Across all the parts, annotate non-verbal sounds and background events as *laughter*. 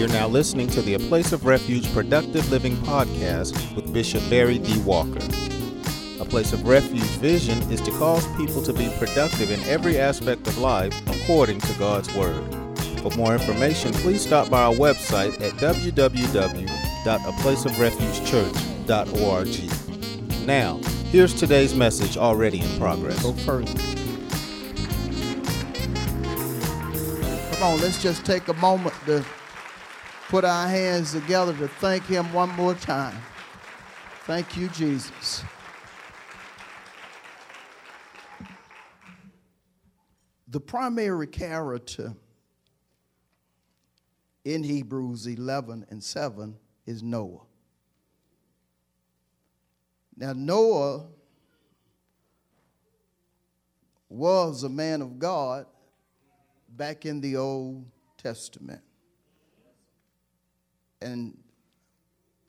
You're now listening to the A Place of Refuge Productive Living podcast with Bishop Barry D. Walker. A Place of Refuge vision is to cause people to be productive in every aspect of life according to God's Word. For more information, please stop by our website at www.aplaceofrefugechurch.org. Now, here's today's message already in progress. Go further. Come on, let's just take a moment to put our hands together to thank Him one more time. Thank you, Jesus. The primary character in Hebrews 11 and 7 is Noah. Now, Noah was a man of God back in the Old Testament. And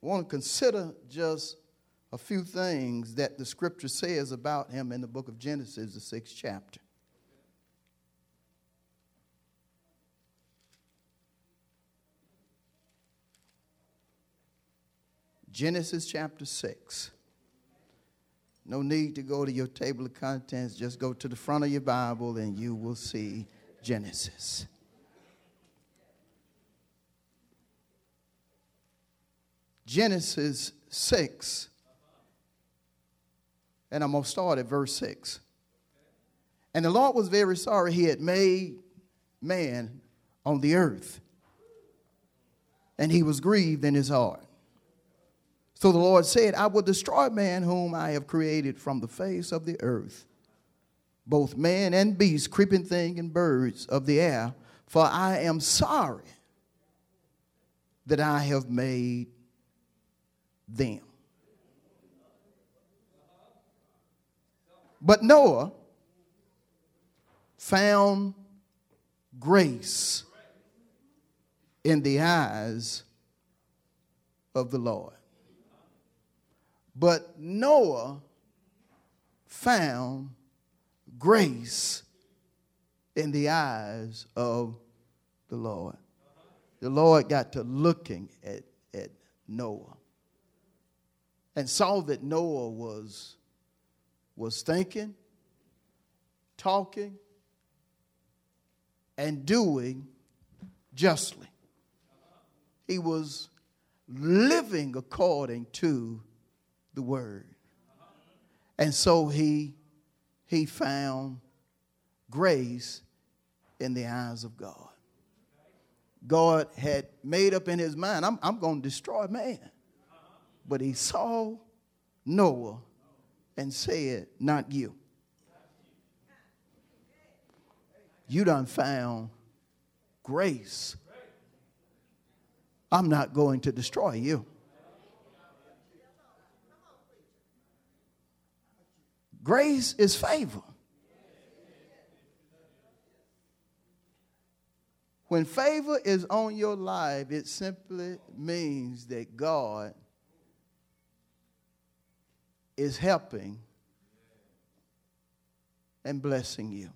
want to consider just a few things that the scripture says about him in the book of Genesis, the sixth chapter. Genesis chapter 6. No need to go to your table of contents, just go to the front of your Bible and you will see Genesis. Genesis 6. And I'm going to start at verse 6. And the Lord was very sorry he had made man on the earth, and he was grieved in his heart. So the Lord said, I will destroy man whom I have created from the face of the earth, both man and beast, creeping thing, and birds of the air, for I am sorry that I have made them. But Noah found grace in the eyes of the Lord. But Noah found grace in the eyes of the Lord. The Lord got to looking at, at Noah and saw that Noah was, was thinking, talking, and doing justly. He was living according to the word. And so he he found grace in the eyes of God. God had made up in his mind, I'm, I'm going to destroy man. But he saw Noah and said, Not you. You done found grace. I'm not going to destroy you. Grace is favor. When favor is on your life, it simply means that God is helping and blessing you.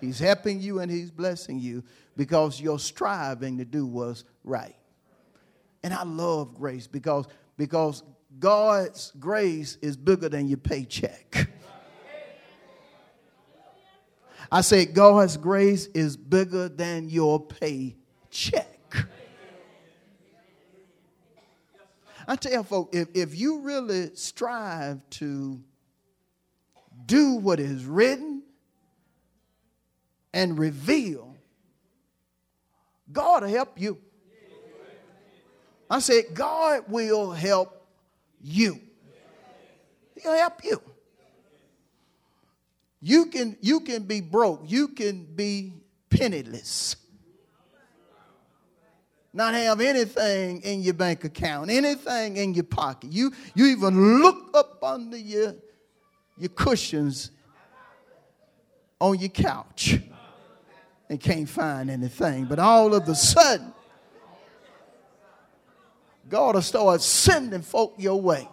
He's helping you and he's blessing you because you're striving to do what's right. And I love grace because, because God's grace is bigger than your paycheck. I say God's grace is bigger than your paycheck. I tell you, folks, if, if you really strive to do what is written and reveal, God will help you. I said, God will help you. He'll help you. You can, you can be broke. You can be penniless. Not have anything in your bank account, anything in your pocket. You, you even look up under your, your cushions on your couch and can't find anything. But all of a sudden, God will start sending folk your way.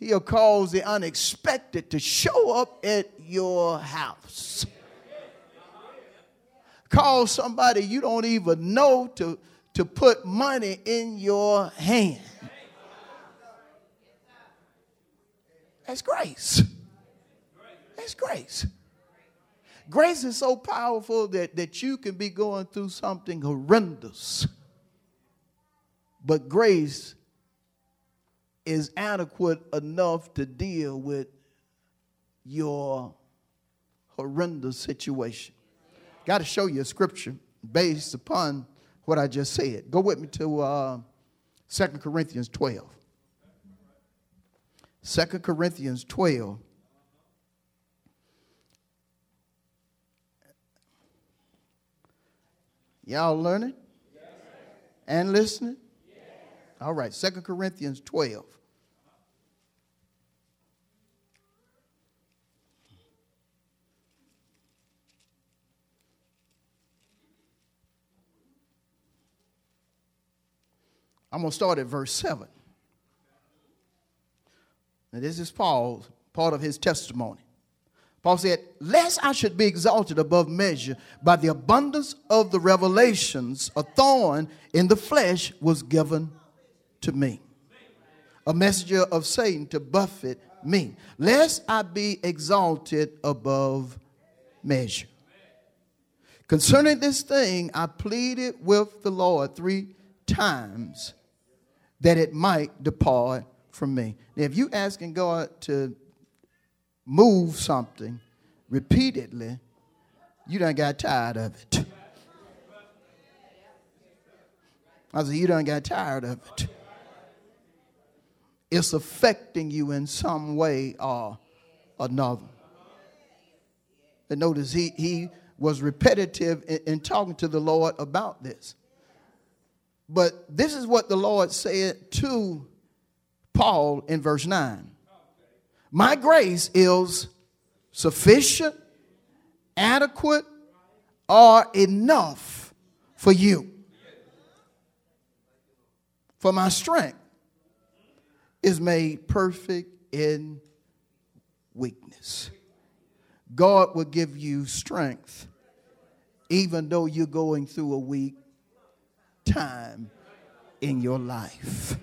He'll cause the unexpected to show up at your house. Call somebody you don't even know to, to put money in your hand. That's grace. That's grace. Grace is so powerful that, that you can be going through something horrendous. But grace is adequate enough to deal with your horrendous situation. Got to show you a scripture based upon what I just said. Go with me to uh, 2 Corinthians 12. 2 Corinthians 12. Y'all learning? Yes. And listening? Yes. All right, 2 Corinthians 12. I'm going to start at verse 7. Now, this is Paul's part of his testimony. Paul said, Lest I should be exalted above measure by the abundance of the revelations, a thorn in the flesh was given to me. A messenger of Satan to buffet me, lest I be exalted above measure. Concerning this thing, I pleaded with the Lord three times that it might depart from me. Now, if you asking God to move something repeatedly, you done got tired of it. I said, you done got tired of it. It's affecting you in some way or another. And notice he, he was repetitive in, in talking to the Lord about this. But this is what the Lord said to Paul in verse 9 My grace is sufficient, adequate, or enough for you. For my strength is made perfect in weakness. God will give you strength even though you're going through a weak time in your life.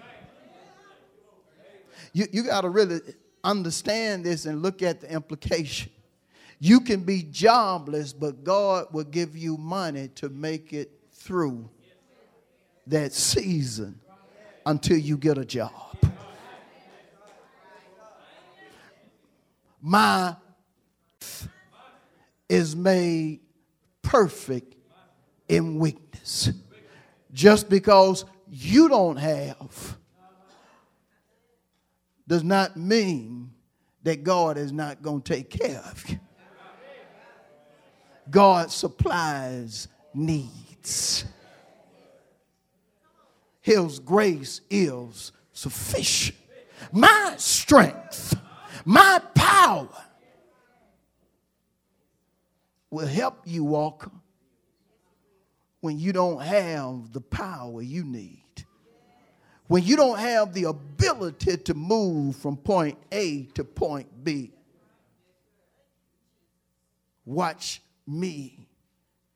You, you got to really understand this and look at the implication. You can be jobless, but God will give you money to make it through that season until you get a job. My is made perfect in weakness just because you don't have does not mean that God is not going to take care of you. God supplies needs. His grace is sufficient. My strength, my power will help you walk when you don't have the power you need. When you don't have the ability to move from point A to point B. Watch me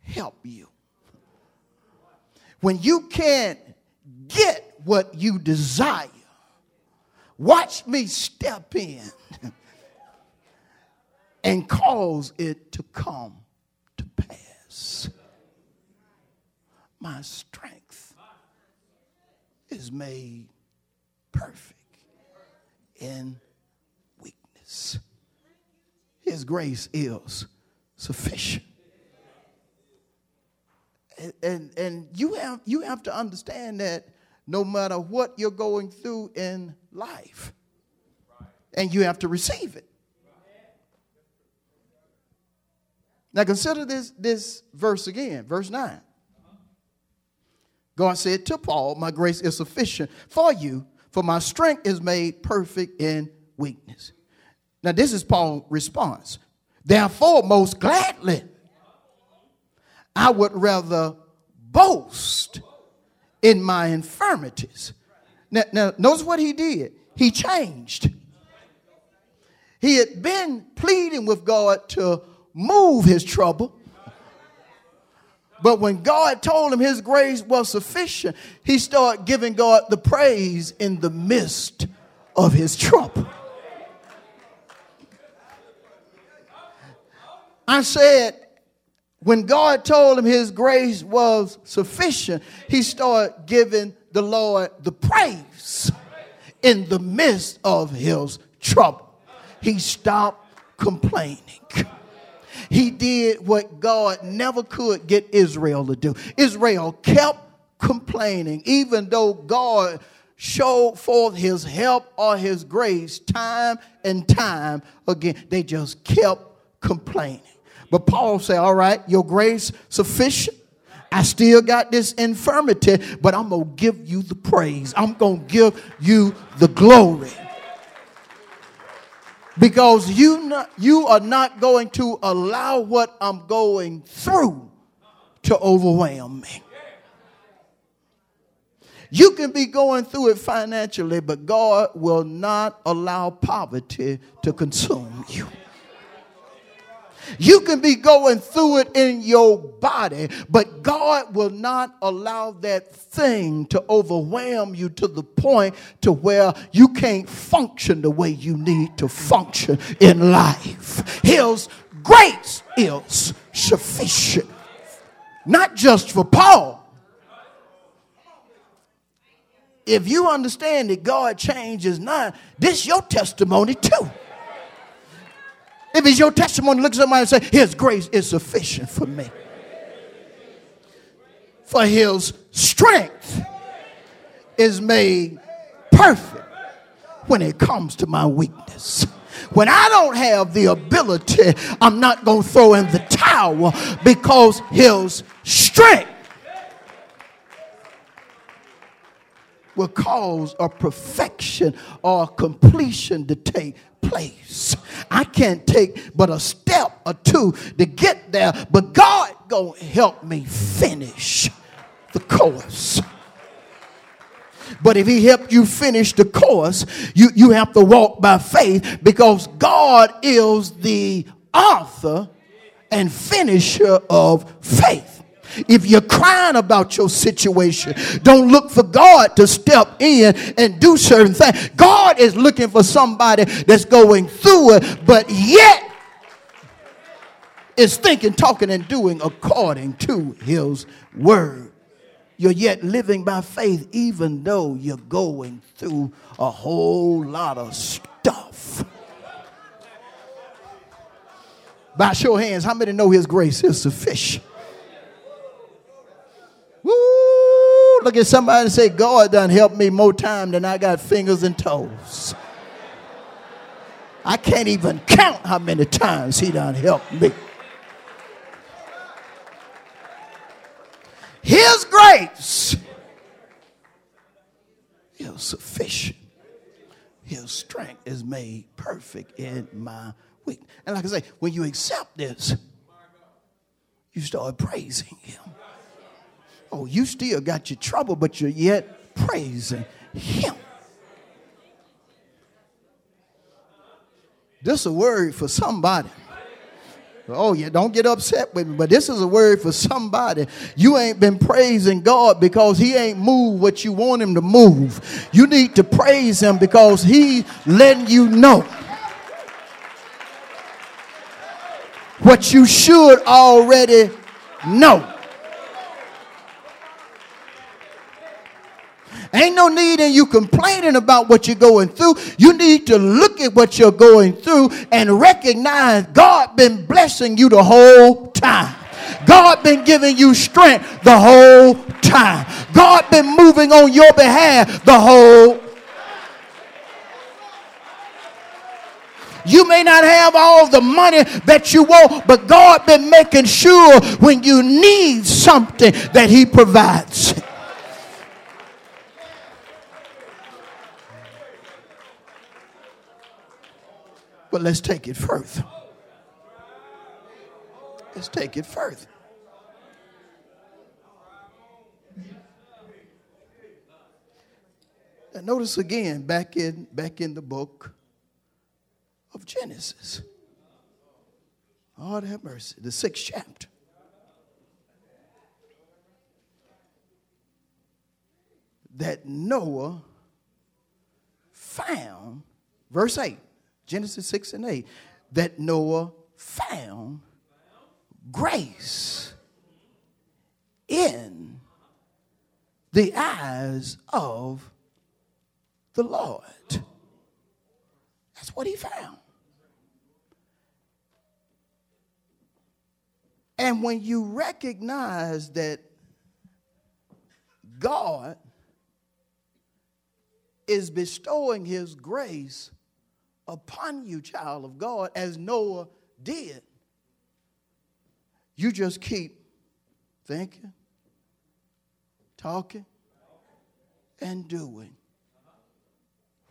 help you. When you can't get what you desire, watch me step in *laughs* and cause it to come to pass my strength is made perfect in weakness. His grace is sufficient. And, and, and you, have, you have to understand that no matter what you're going through in life, and you have to receive it. Now consider this, this verse again, verse 9. God said to Paul, My grace is sufficient for you, for my strength is made perfect in weakness. Now, this is Paul's response. Therefore, most gladly, I would rather boast in my infirmities. Now, now, notice what he did. He changed. He had been pleading with God to move his trouble But when God told him his grace was sufficient, he started giving God the praise in the midst of his trouble. I said, when God told him his grace was sufficient, he started giving the Lord the praise in the midst of his trouble. He stopped complaining. He did what God never could get Israel to do. Israel kept complaining, even though God showed forth his help or his grace time and time again. They just kept complaining. But Paul said, All right, your grace sufficient. I still got this infirmity, but I'm going to give you the praise. I'm going to give you the glory. Because you, not, you are not going to allow what I'm going through to overwhelm me. You can be going through it financially, but God will not allow poverty to consume you. You can be going through it in your body, but God will not allow that thing to overwhelm you to the point to where you can't function the way you need to function in life. His grace is sufficient. Not just for Paul. If you understand that God changes not, this your testimony too. If it's your testimony, look at somebody and say, His grace is sufficient for me. For His strength is made perfect when it comes to my weakness. When I don't have the ability, I'm not going to throw in the towel because His strength will cause a perfection or completion to take place. I can't take but a step or two to get there, but God gonna help me finish the course. But if he helped you finish the course, you, you have to walk by faith because God is the author and finisher of faith. If you're crying about your situation, don't look for God to step in and do certain things. God is looking for somebody that's going through it, but yet is thinking, talking, and doing according to his word. You're yet living by faith, even though you're going through a whole lot of stuff. By show of hands, how many know his grace is sufficient? Woo! Look at somebody and say, God done helped me more time than I got fingers and toes. I can't even count how many times he done helped me. His grace is sufficient. His strength is made perfect in my weakness. And like I say, when you accept this, you start praising him. Oh, you still got your trouble, but you're yet praising Him. This is a word for somebody. Oh, yeah, don't get upset with me, but this is a word for somebody. You ain't been praising God because He ain't moved what you want Him to move. You need to praise Him because He letting you know what you should already know. Ain't no need in you complaining about what you're going through. You need to look at what you're going through and recognize God been blessing you the whole time. God been giving you strength the whole time. God been moving on your behalf the whole You may not have all the money that you want, but God been making sure when you need something that he provides. But let's take it further. Let's take it further. Now notice again back in back in the book of Genesis. Lord have mercy, the sixth chapter. That Noah found, verse 8, Genesis 6 and 8, that Noah found grace in the eyes of the Lord. That's what he found. And when you recognize that God is bestowing his grace upon you, child of God, as Noah did, you just keep thinking, talking, and doing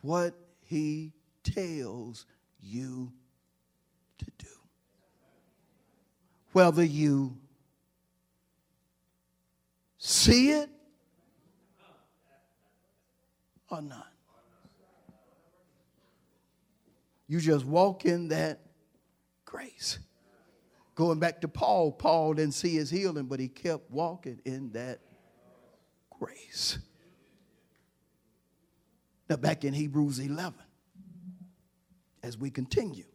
what he tells you to do. Whether you see it or not. You just walk in that grace. Going back to Paul, Paul didn't see his healing, but he kept walking in that grace. Now, back in Hebrews 11, as we continue.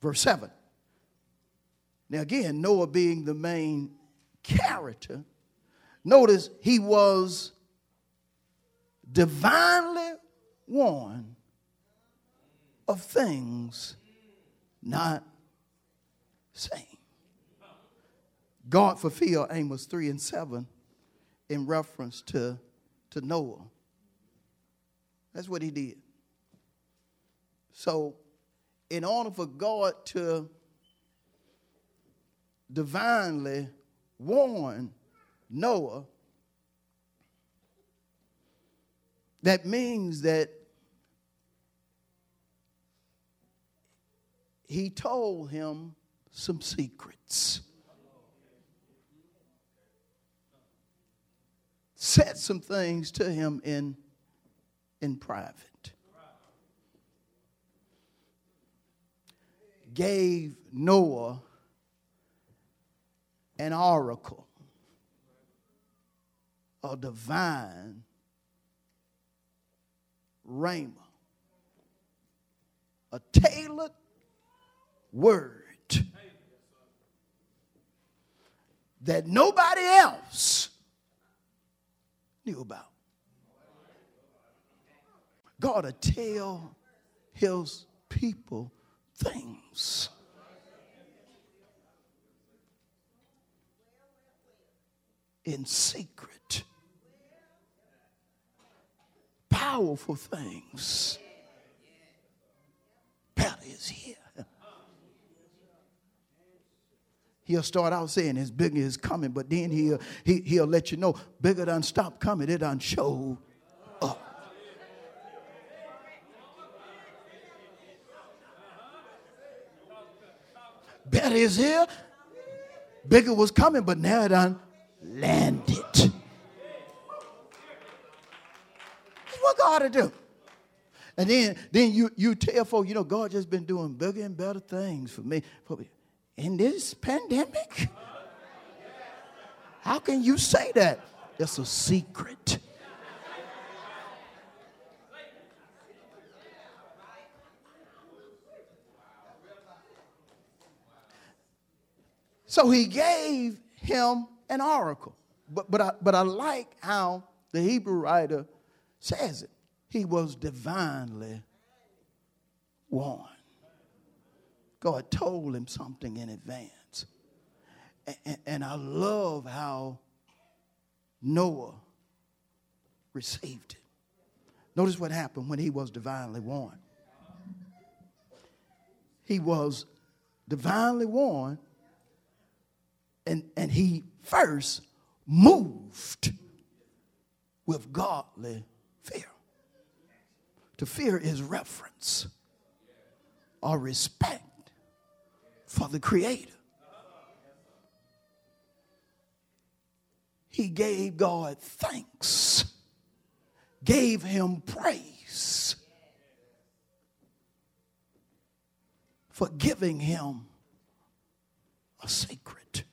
Verse 7. Now, again, Noah being the main character, notice he was divinely warned of things not seen. God fulfilled Amos 3 and 7 in reference to, to Noah. That's what he did. So, in order for God to divinely warn Noah, that means that he told him some secrets. Said some things to him in, in private. Gave Noah an oracle, a divine rhema, a tailored word that nobody else knew about. God to tell his people things. In secret, powerful things. Better is here. He'll start out saying his bigger is coming, but then he'll, he, he'll let you know bigger done stop coming, it done show up. Better is here. Bigger was coming, but now it done landed. What God to do. And then, then you, you tell folks, you know, God just been doing bigger and better things for me. For me in this pandemic? How can you say that? It's a secret. So he gave him an oracle. But, but, I, but I like how the Hebrew writer says it. He was divinely warned. God told him something in advance. And, and I love how Noah received it. Notice what happened when he was divinely warned. He was divinely warned, and, and he first moved with godly fear. To fear is reverence or respect for the Creator. He gave God thanks, gave him praise for giving him a secret.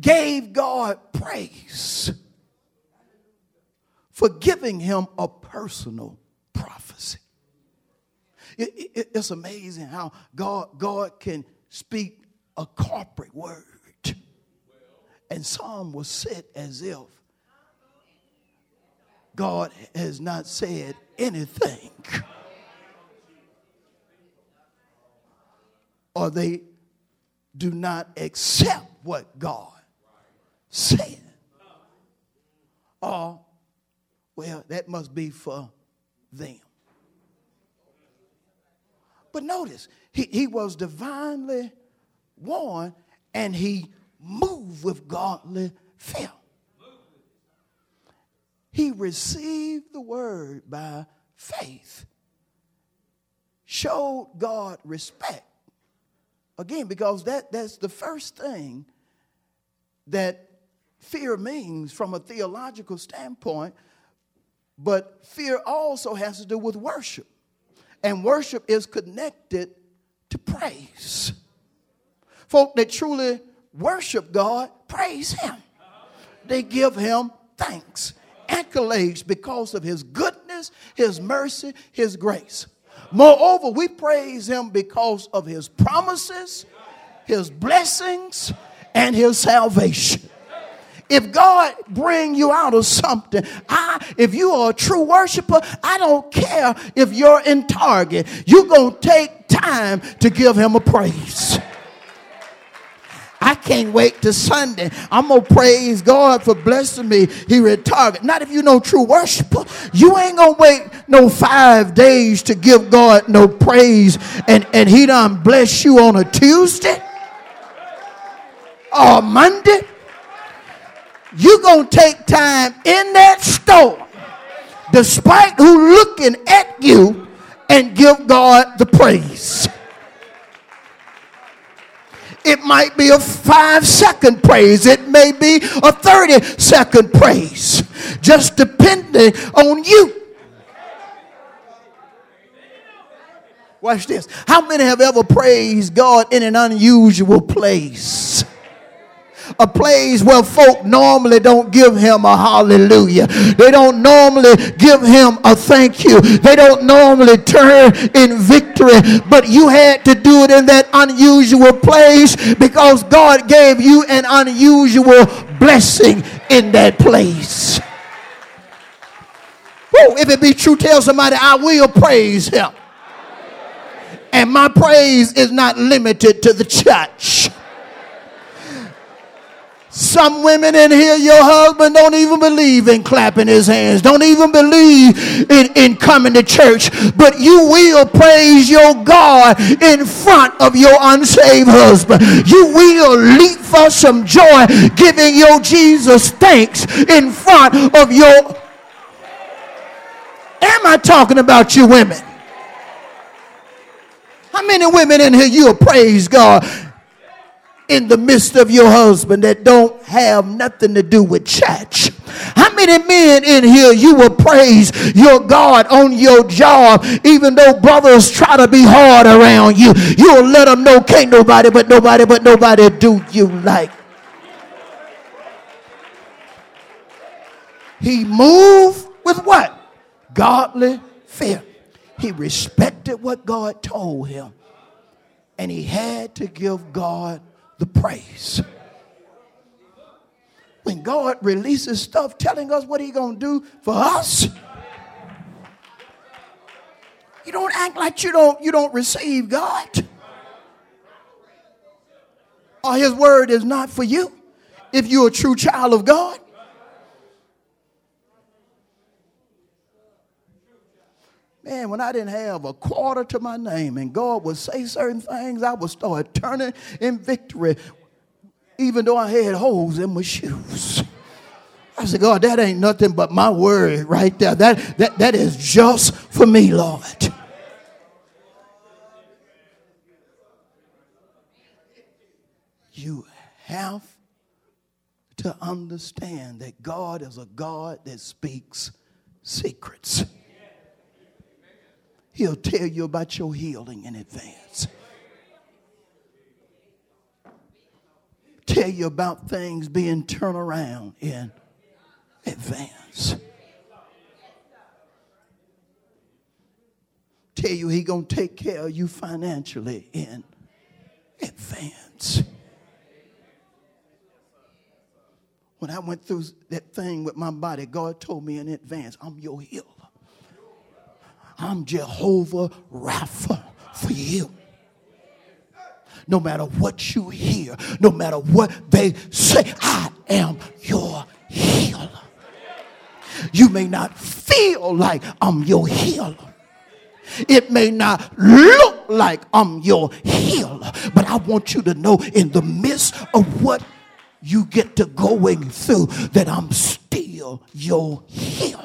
gave God praise for giving him a personal prophecy. It, it, it's amazing how God, God can speak a corporate word. And some will sit as if God has not said anything. Or they do not accept what God said. Or, well, that must be for them. But notice, he, he was divinely warned and he moved with godly fear. He received the word by faith, showed God respect. Again, because that, that's the first thing that fear means from a theological standpoint, but fear also has to do with worship. And worship is connected to praise. Folk that truly worship God praise Him, they give Him thanks accolades because of his goodness, his mercy, his grace. Moreover, we praise him because of his promises, his blessings, and his salvation. If God bring you out of something, I, if you are a true worshiper, I don't care if you're in Target. You're going to take time to give him a praise. I can't wait to Sunday. I'm to praise God for blessing me here at Target. Not if you know true worshiper. You ain't to wait no five days to give God no praise and, and he done bless you on a Tuesday or Monday. You going to take time in that store despite who looking at you and give God the praise. It might be a five second praise. It may be a 30 second praise. Just depending on you. Watch this. How many have ever praised God in an unusual place? A place where folk normally don't give him a hallelujah. They don't normally give him a thank you. They don't normally turn in victory, but you had to do it in that unusual place because God gave you an unusual blessing in that place. If it be true, tell somebody, I will praise him. And my praise is not limited to the church. Some women in here, your husband don't even believe in clapping his hands, don't even believe in, in coming to church, but you will praise your God in front of your unsaved husband. You will leap for some joy, giving your Jesus thanks in front of your. Am I talking about you women? How many women in here you'll praise God in the midst of your husband that don't have nothing to do with church? How many men in here you will praise your God on your job, even though brothers try to be hard around you? You'll let them know can't nobody but nobody but nobody do you like. He moved with what? Godly fear. He respected what God told him. And he had to give God the praise. When God releases stuff telling us what He's going to do for us, you don't act like you don't, you don't receive God. Or His word is not for you if you're a true child of God. Man, when I didn't have a quarter to my name and God would say certain things, I would start turning in victory, even though I had holes in my shoes. I said, God, that ain't nothing but my word right there. That, that, that is just for me, Lord. You have to understand that God is a God that speaks secrets. He'll tell you about your healing in advance. tell you about things being turned around in advance. Tell you he gonna take care of you financially in advance. When I went through that thing with my body, God told me in advance, I'm your healer. I'm Jehovah Rapha for you. No matter what you hear, no matter what they say, I am your healer. You may not feel like I'm your healer. It may not look like I'm your healer, but I want you to know in the midst of what you get to going through that I'm still your healer.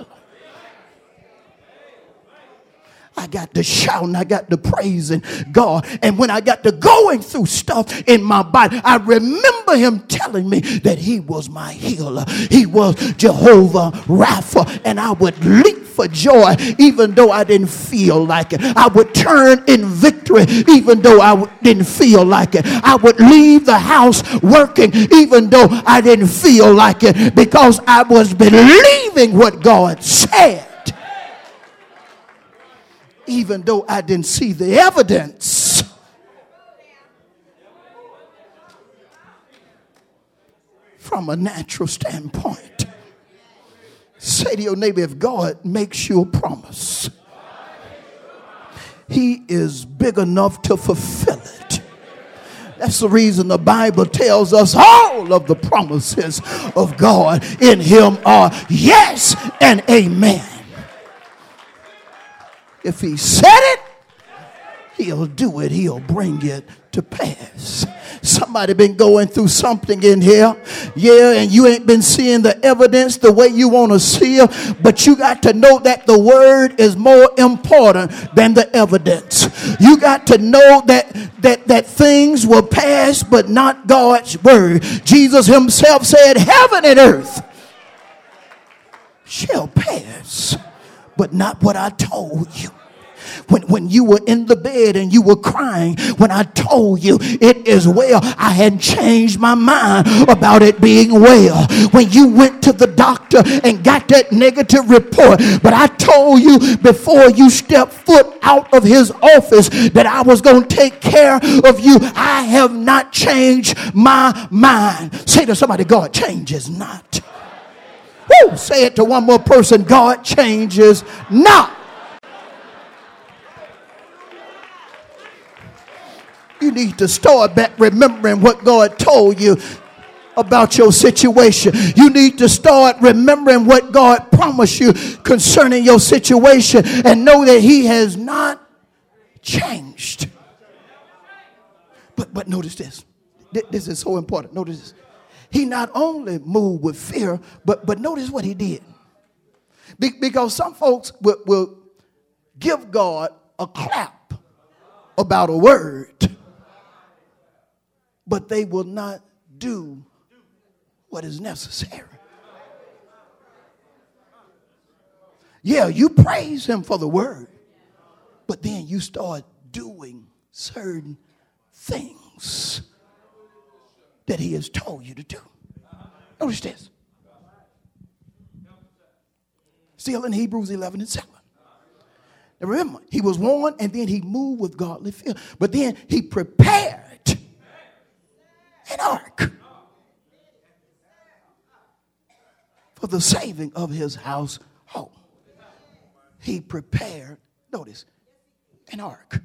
I got to shouting, I got to praising God. And when I got to going through stuff in my body, I remember him telling me that he was my healer. He was Jehovah Rapha. And I would leap for joy even though I didn't feel like it. I would turn in victory even though I didn't feel like it. I would leave the house working even though I didn't feel like it because I was believing what God said even though I didn't see the evidence. From a natural standpoint, say to your neighbor, if God makes you a promise, He is big enough to fulfill it. That's the reason the Bible tells us all of the promises of God in Him are yes and amen. If he said it, he'll do it. He'll bring it to pass. Somebody been going through something in here, yeah, and you ain't been seeing the evidence the way you want to see it, but you got to know that the word is more important than the evidence. You got to know that that that things will pass, but not God's word. Jesus Himself said, "Heaven and earth shall pass." But not what I told you. When, when you were in the bed and you were crying, when I told you it is well, I hadn't changed my mind about it being well. When you went to the doctor and got that negative report, but I told you before you stepped foot out of his office that I was going to take care of you. I have not changed my mind. Say to somebody, God changes not. Woo! Say it to one more person God changes not. You need to start back remembering what God told you about your situation. You need to start remembering what God promised you concerning your situation and know that He has not changed. But, but notice this. This is so important. Notice this he not only moved with fear, but, but notice what he did. Be, because some folks will, will give God a clap about a word, but they will not do what is necessary. Yeah, you praise him for the word, but then you start doing certain things that he has told you to do. Notice this. Still in Hebrews 11 and 7. Now remember, he was warned and then he moved with godly fear. But then he prepared an ark for the saving of his household. He prepared, notice, an ark.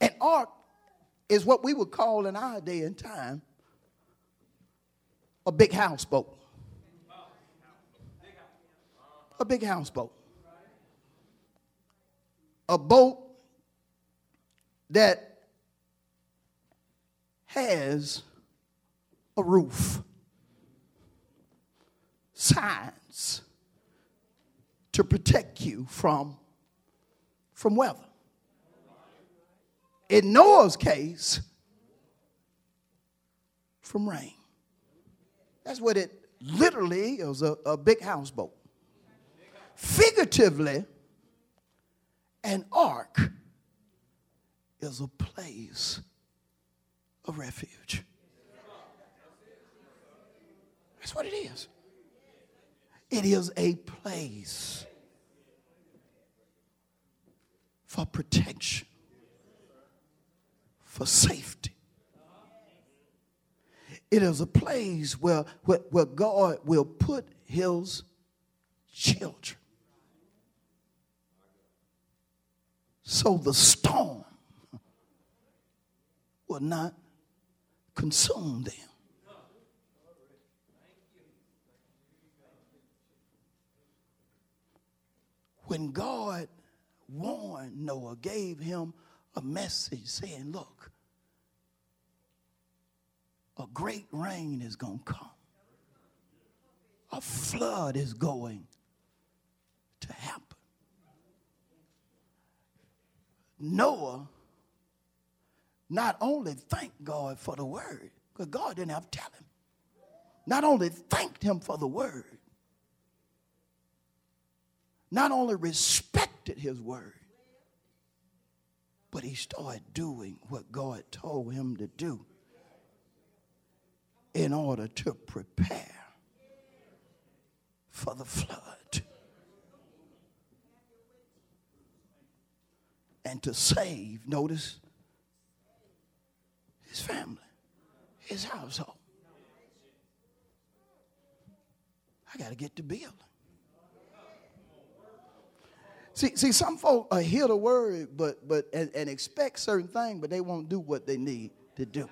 An ark is what we would call in our day and time a big houseboat. A big houseboat. A boat that has a roof, signs to protect you from, from weather in Noah's case, from rain. That's what it literally is a, a big houseboat. Figuratively, an ark is a place of refuge. That's what it is. It is a place for protection, for safety. It is a place where, where, where God will put his children. So the storm will not consume them. When God warned Noah, gave him a message saying, Look, a great rain is going to come, a flood is going to happen. Noah not only thanked God for the word, because God didn't have to tell him, not only thanked him for the word, not only respected his word, but he started doing what God told him to do in order to prepare for the flood. And to save, notice, his family, his household. I got to get the building. See, see, some folk uh, hear the word, but but and, and expect certain things, but they won't do what they need to do.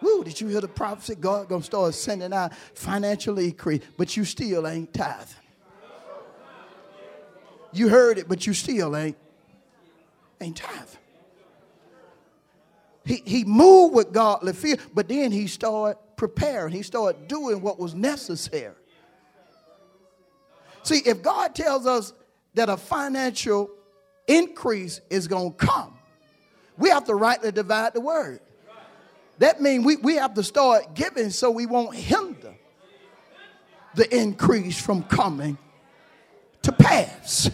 Woo, did you hear the prophecy? God gonna start sending out financial increase, but you still ain't tithing. You heard it, but you still ain't ain't tithing. He, he moved with godly fear, but then he started preparing. He started doing what was necessary. See, if God tells us that a financial increase is going to come, we have to rightly divide the word. That means we, we have to start giving so we won't hinder the increase from coming to pass.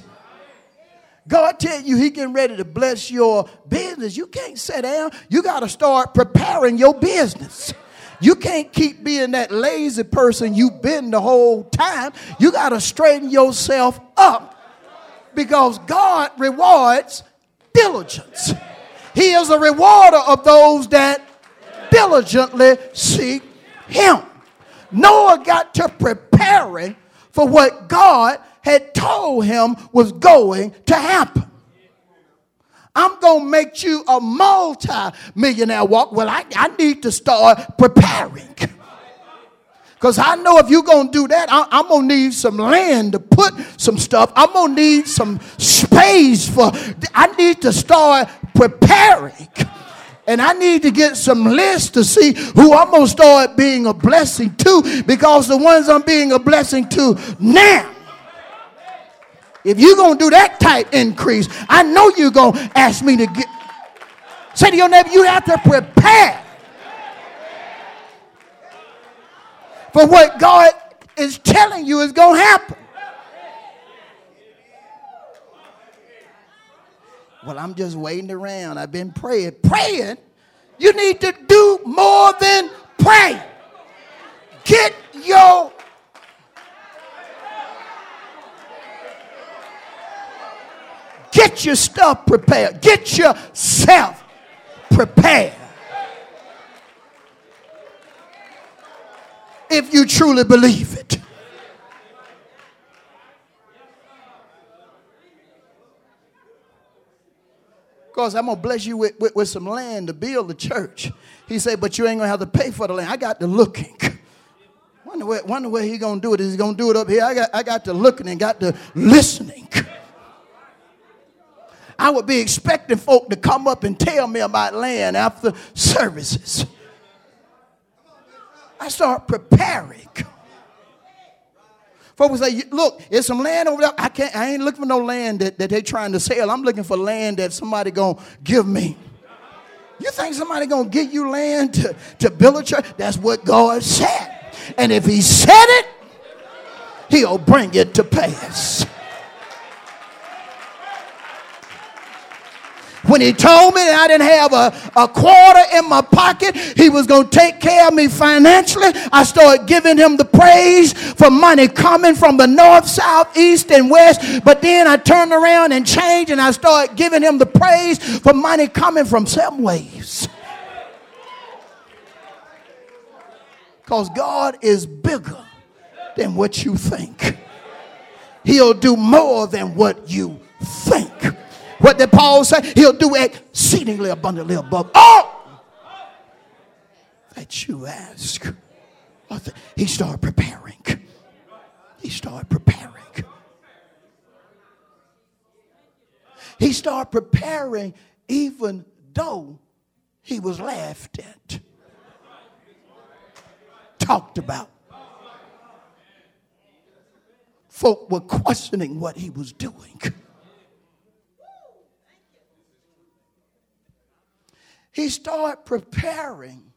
God tell you he getting ready to bless your business. You can't sit down. You got to start preparing your business. You can't keep being that lazy person you've been the whole time. You got to straighten yourself up because God rewards diligence. He is a rewarder of those that diligently seek Him. Noah got to preparing for what God had told him was going to happen. I'm going to make you a multi millionaire walk. Well, I, I need to start preparing. Because I know if you're going to do that, I, am going to need some land to put some stuff. I'm going to need some space for, I need to start preparing. And I need to get some lists to see who I'm going to start being a blessing to because the ones I'm being a blessing to now. If you're going to do that type increase, I know you're going to ask me to get. Say to your neighbor, you have to prepare for what God is telling you is going to happen. Well, I'm just waiting around. I've been praying. Praying? You need to do more than pray. Get your Get your stuff prepared. Get yourself prepared. If you truly believe it. Because I'm going to bless you with, with, with, some land to build the church. He said, but you ain't going to have to pay for the land. I got the looking. *laughs* Wonder where, wonder where he going to do it. Is he going to do it up here? I got, I got the looking and got the listening. I would be expecting folk to come up and tell me about land after services. I start preparing. Folks say, look, there's some land over there. I can't, I ain't looking for no land that, that they're trying to sell. I'm looking for land that somebody gonna give me. You think somebody gonna give you land to, to build a church? That's what God said. And if he said it, he'll bring it to pass. When he told me that I didn't have a, a quarter in my pocket, he was going to take care of me financially. I started giving him the praise for money coming from the north, south, east, and west. But then I turned around and changed and I started giving him the praise for money coming from seven ways. Because God is bigger than what you think. He'll do more than what you think. What did Paul say? He'll do exceedingly abundantly above all that you ask. He started preparing. He started preparing. He started preparing even though he was laughed at talked about. Folk were questioning what he was doing. He started preparing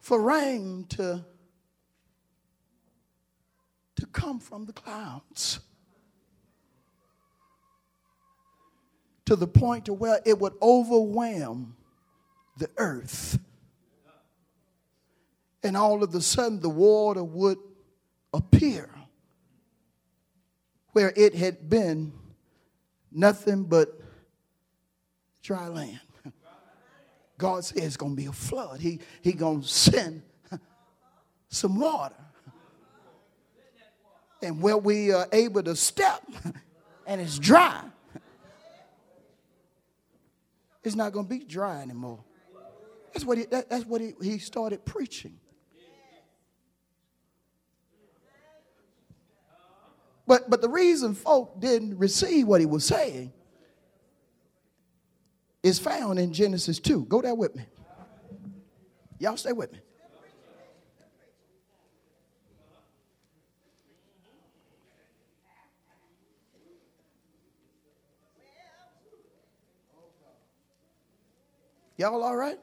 for rain to, to come from the clouds. To the point to where it would overwhelm the earth. And all of a sudden the water would appear where it had been nothing but dry land. *laughs* God says it's going to be a flood. He he going to send *laughs* some water. *laughs* And where we are able to step and it's dry, it's not going to be dry anymore. That's what he, that, that's what he, he started preaching. But, but the reason folk didn't receive what he was saying is found in Genesis 2. Go there with me. Y'all stay with me. Y'all all right?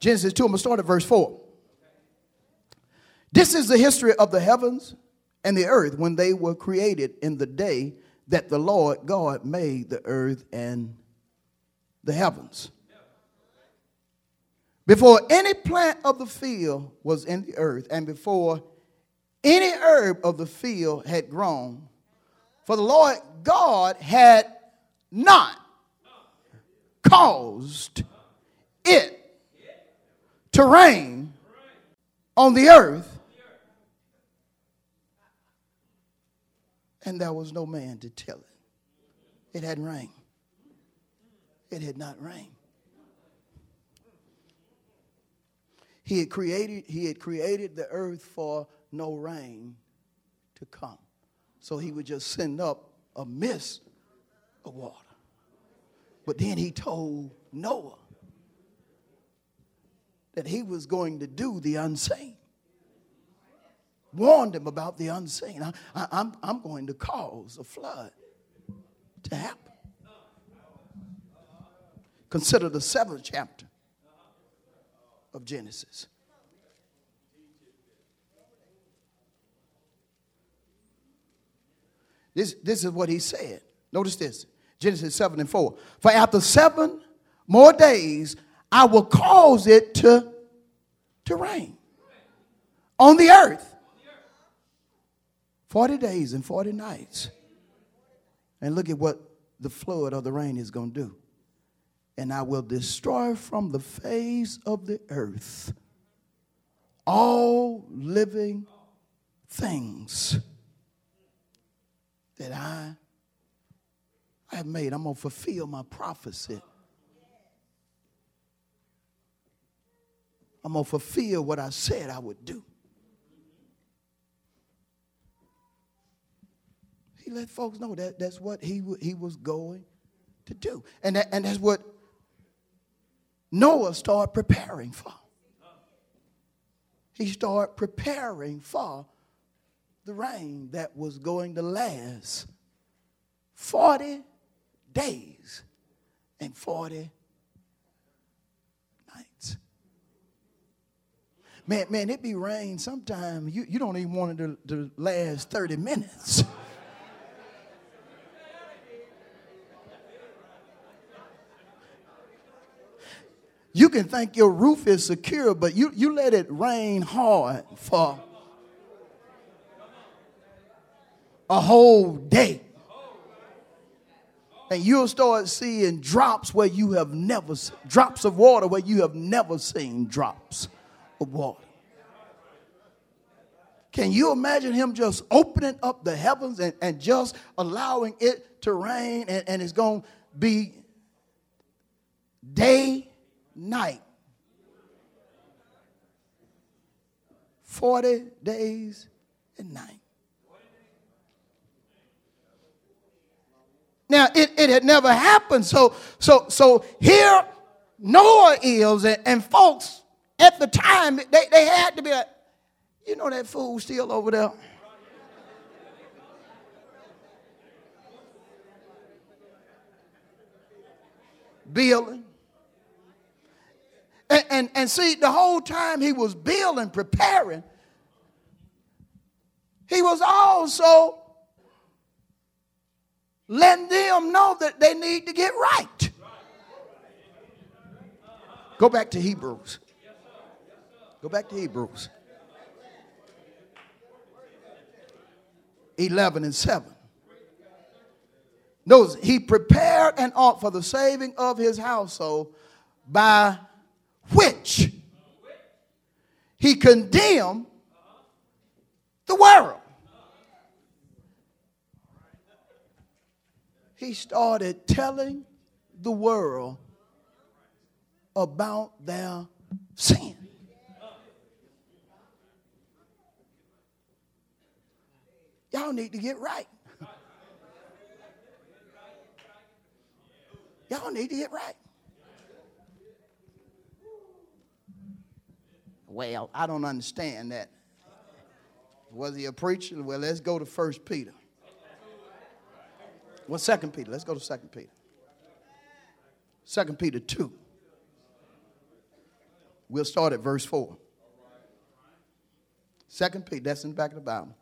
Genesis 2, I'm going to start at verse 4. This is the history of the heavens and the earth when they were created in the day that the Lord God made the earth and the heavens. Before any plant of the field was in the earth, and before any herb of the field had grown, for the Lord God had not caused it to rain on the earth and there was no man to tell it. It hadn't rained. It had not rained. He had created, he had created the earth for no rain to come. So he would just send up a mist of water. But then he told Noah that he was going to do the unseen warned him about the unseen. I, I, I'm, I'm going to cause a flood to happen. Consider the seventh chapter of Genesis. This, this is what he said. Notice this Genesis 7 and 4. For after seven more days, I will cause it to, to rain on the earth 40 days and 40 nights. And look at what the flood of the rain is going to do. And I will destroy from the face of the earth all living things that I, I have made. I'm going to fulfill my prophecy. I'm going to fulfill what I said I would do. He let folks know that that's what he, he was going to do. And, that, and that's what Noah started preparing for. He started preparing for the rain that was going to last 40 days and 40 nights. Man, man, it be rain sometimes you, you don't even want it to, to last 30 minutes. *laughs* You can think your roof is secure, but you, you let it rain hard for a whole day. And you'll start seeing drops where you have never drops of water where you have never seen drops of water. Can you imagine him just opening up the heavens and, and just allowing it to rain and, and it's going to be day, night? 40 days and night. Now it, it had never happened. So so so here Noah is and, and folks at the time they, they had to be like, you know that fool still over there. Building. And, and, and see, the whole time he was building, preparing, he was also letting them know that they need to get right. Go back to Hebrews. Go back to Hebrews. 11 and 7. Notice, he prepared an ark for the saving of his household by which he condemned the world. he started telling the world about their sin. Y'all need to get right. Y'all need to get right. Well, I don't understand that. Was he a preacher? Well, let's go to First Peter. Well, Second Peter. Let's go to Second Peter. Second Peter 2. We'll start at verse 4. Second Peter, that's in the back of the Bible.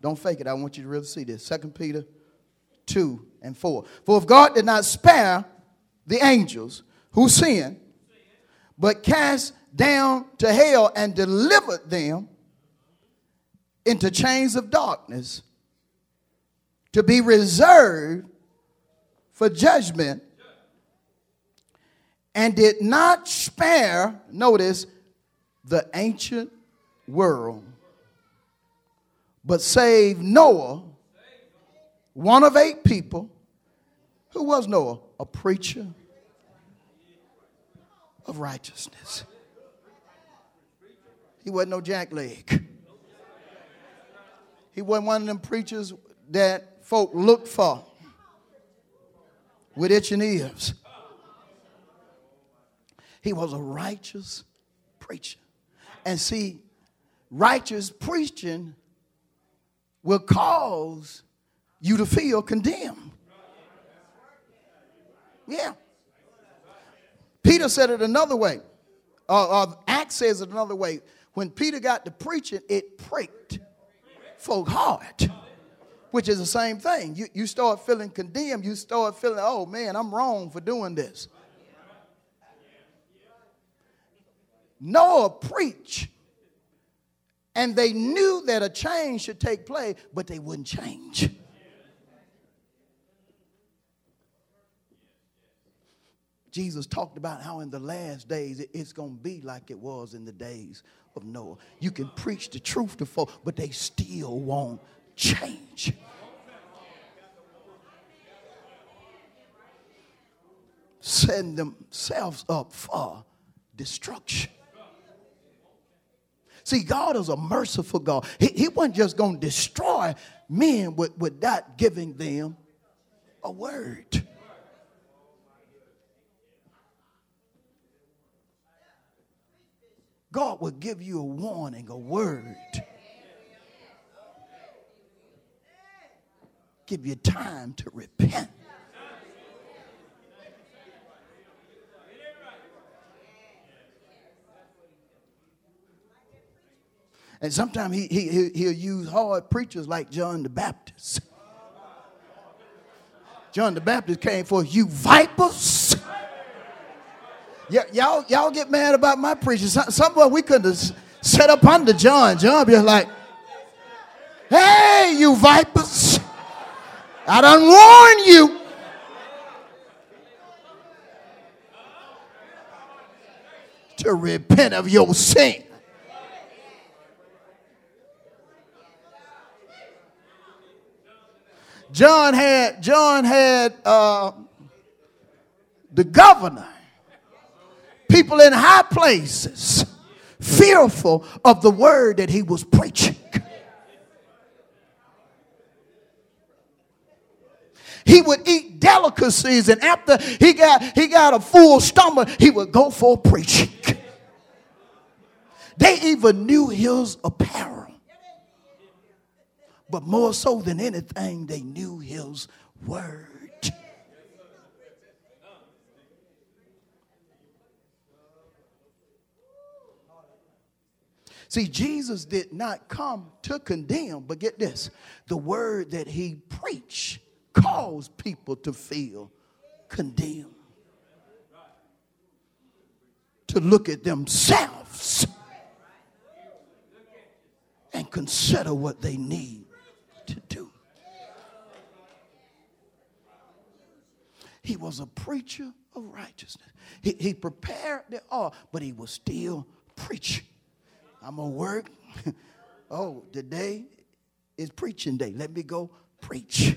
Don't fake it. I want you to really see this. Second Peter 2 and 4. For if God did not spare the angels who sinned, but cast down to hell and delivered them into chains of darkness to be reserved for judgment and did not spare, notice, the ancient world, but saved Noah, one of eight people. Who was Noah? A preacher of righteousness. He wasn't no jackleg. He wasn't one of them preachers that folk look for with itching ears. He was a righteous preacher. And see, righteous preaching will cause you to feel condemned. Yeah. Peter said it another way. Uh, uh, Acts says it another way. When Peter got to preaching, it pricked folk hard which is the same thing. You, you start feeling condemned. You start feeling, oh man, I'm wrong for doing this. Noah preached, and they knew that a change should take place, but they wouldn't change. Jesus talked about how in the last days it's going to be like it was in the days of Noah. You can preach the truth to folk, but they still won't change. Setting themselves up for destruction. See, God is a merciful God. He, he wasn't just going to destroy men with, without giving them a word. God will give you a warning, a word. give you time to repent. And sometimes he, he, he'll use hard preachers like John the Baptist. John the Baptist came for you vipers Y- y'all, y'all get mad about my preaching. Some, somewhere we could have set up under John. John be like, hey, you vipers. I done warn you. To repent of your sin. John had John had uh, the governor, people in high places, fearful of the word that he was preaching. He would eat delicacies, and after he got he got a full stomach, he would go for preaching. They even knew his apparel. But more so than anything, they knew his word. See, Jesus did not come to condemn, but get this the word that he preached caused people to feel condemned, to look at themselves and consider what they need to do. He was a preacher of righteousness. He, he prepared the all, but he was still preaching. I'm gonna work. *laughs* oh, today is preaching day. Let me go preach.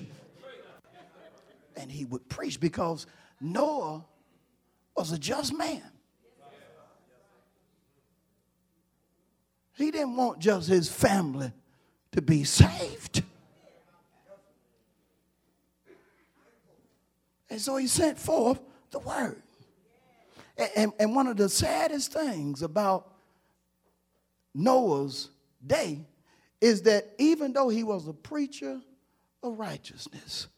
And he would preach because Noah was a just man. He didn't want just his family to be saved. And so he sent forth the word. And, and, and one of the saddest things about Noah's day is that even though he was a preacher of righteousness,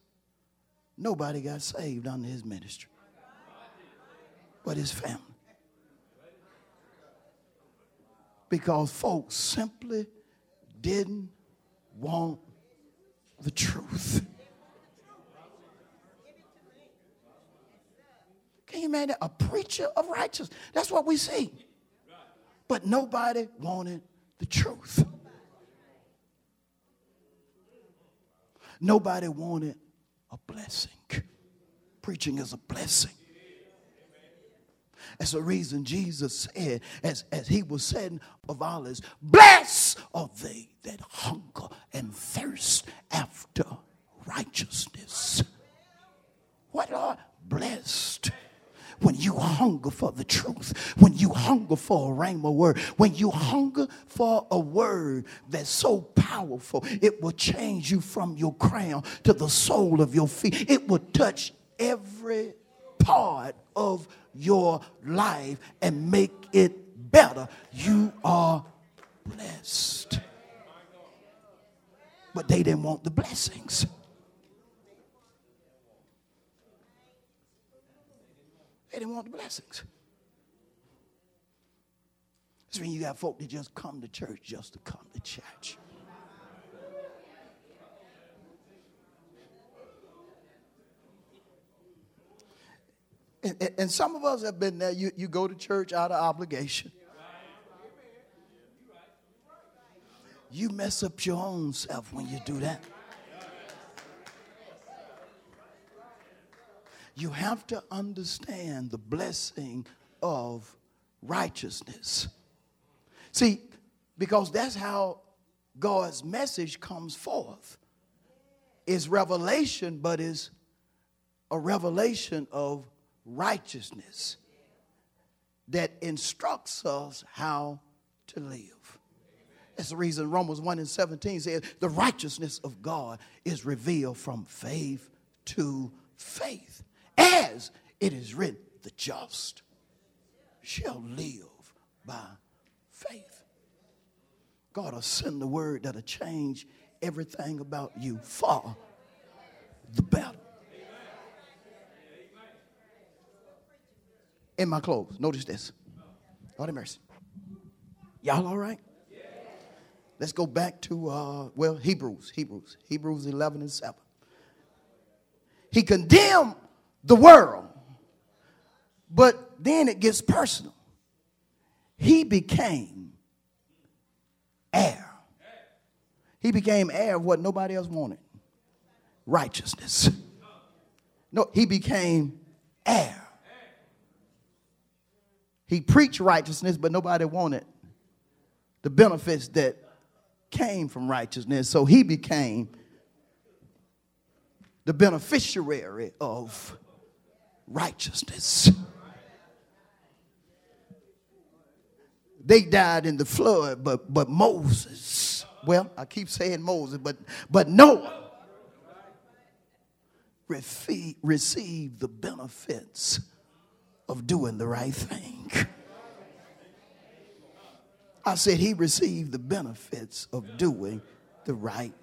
nobody got saved under his ministry but his family. Because folks simply didn't want the truth. Can you imagine a preacher of righteousness? That's what we see. But nobody wanted the truth. Nobody wanted a blessing. Preaching is a blessing. That's the reason Jesus said, as, as he was saying of olives, bless are they that hunger and thirst after righteousness. What are blessed? when you hunger for the truth, when you hunger for a rhema word, when you hunger for a word that's so powerful, it will change you from your crown to the sole of your feet. It will touch every part of your life and make it better. You are blessed. But they didn't want the blessings. They didn't want the blessings. That's when you got folk that just come to church just to come to church. And, and, and, some of us have been there. You, you go to church out of obligation. You mess up your own self when you do that. You have to understand the blessing of righteousness. See, because that's how God's message comes forth. Is revelation, but is a revelation of righteousness that instructs us how to live. That's the reason Romans 1 and 17 says the righteousness of God is revealed from faith to faith. As it is written, the just shall live by faith. God will send the word that'll change everything about you for the better. In my clothes, notice this. Lord have mercy. Y'all all right? Let's go back to, uh, well, Hebrews, Hebrews, Hebrews 11 and 7. He condemned the world But then it gets personal. He became heir. He became heir of what nobody else wanted righteousness. No, he became heir. He preached righteousness, but nobody wanted the benefits that came from righteousness. So he became the beneficiary of righteousness. They died in the flood, but, but Moses, well, I keep saying Moses, but, but Noah received the benefits of doing the right thing. I said he received the benefits of doing the right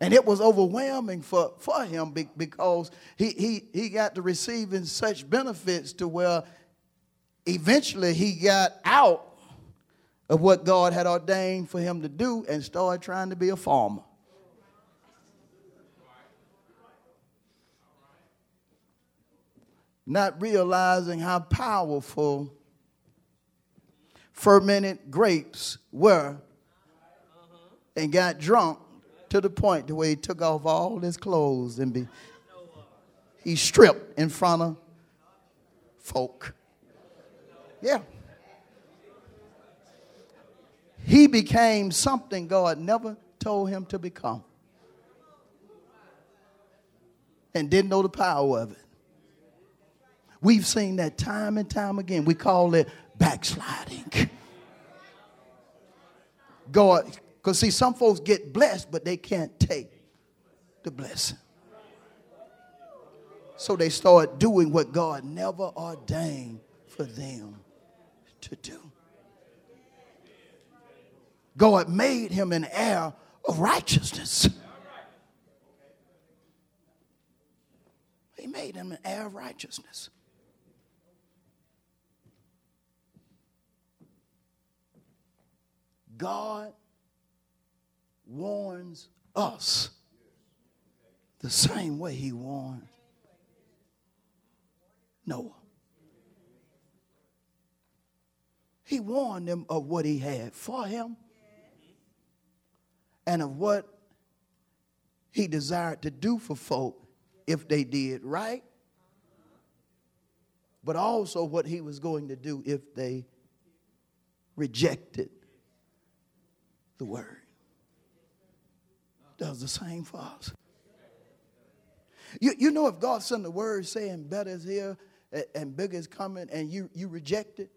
And it was overwhelming for, for him because he, he, he got to receiving such benefits to where eventually he got out of what God had ordained for him to do and started trying to be a farmer. Not realizing how powerful fermented grapes were and got drunk to the point to where he took off all his clothes and be he stripped in front of folk. Yeah. He became something God never told him to become. And didn't know the power of it. We've seen that time and time again. We call it backsliding. God, because see, some folks get blessed, but they can't take the blessing. So they start doing what God never ordained for them to do. God made him an heir of righteousness. He made him an heir of righteousness. God warns us the same way he warned Noah. He warned them of what he had for him and of what he desired to do for folk if they did right, but also what he was going to do if they rejected the word. Does the same for us. You, you know, if God sent the word saying better is here and bigger is coming and you, you reject it,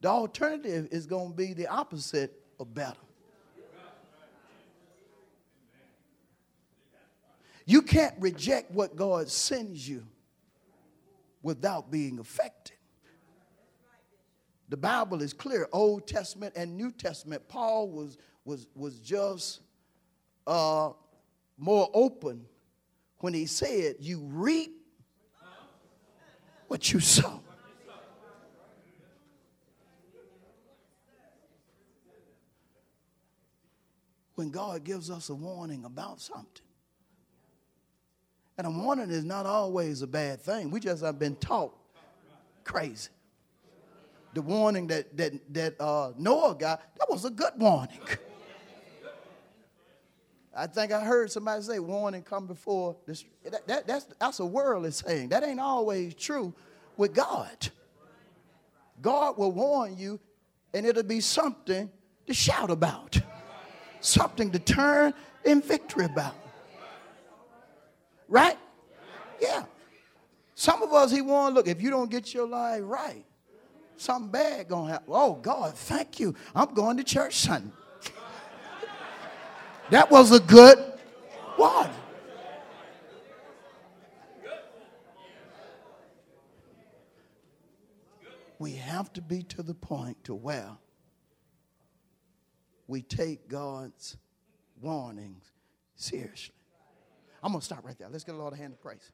the alternative is going to be the opposite of better. You can't reject what God sends you without being affected. The Bible is clear, Old Testament and New Testament. Paul was, was, was just uh, more open when he said, You reap what you sow. When God gives us a warning about something, and a warning is not always a bad thing. We just have been taught crazy. The warning that that that uh, Noah got that was a good warning. *laughs* I think I heard somebody say warning come before this. That, that, that's that's a worldly saying. That ain't always true with God. God will warn you, and it'll be something to shout about, something to turn in victory about. Right? Yeah. Some of us, he want look, if you don't get your life right, something bad gonna happen. Oh God, thank you. I'm going to church Sunday. That was a good one. We have to be to the point to where we take God's warnings seriously. I'm going to stop right there. Let's get a lot of hand of praise.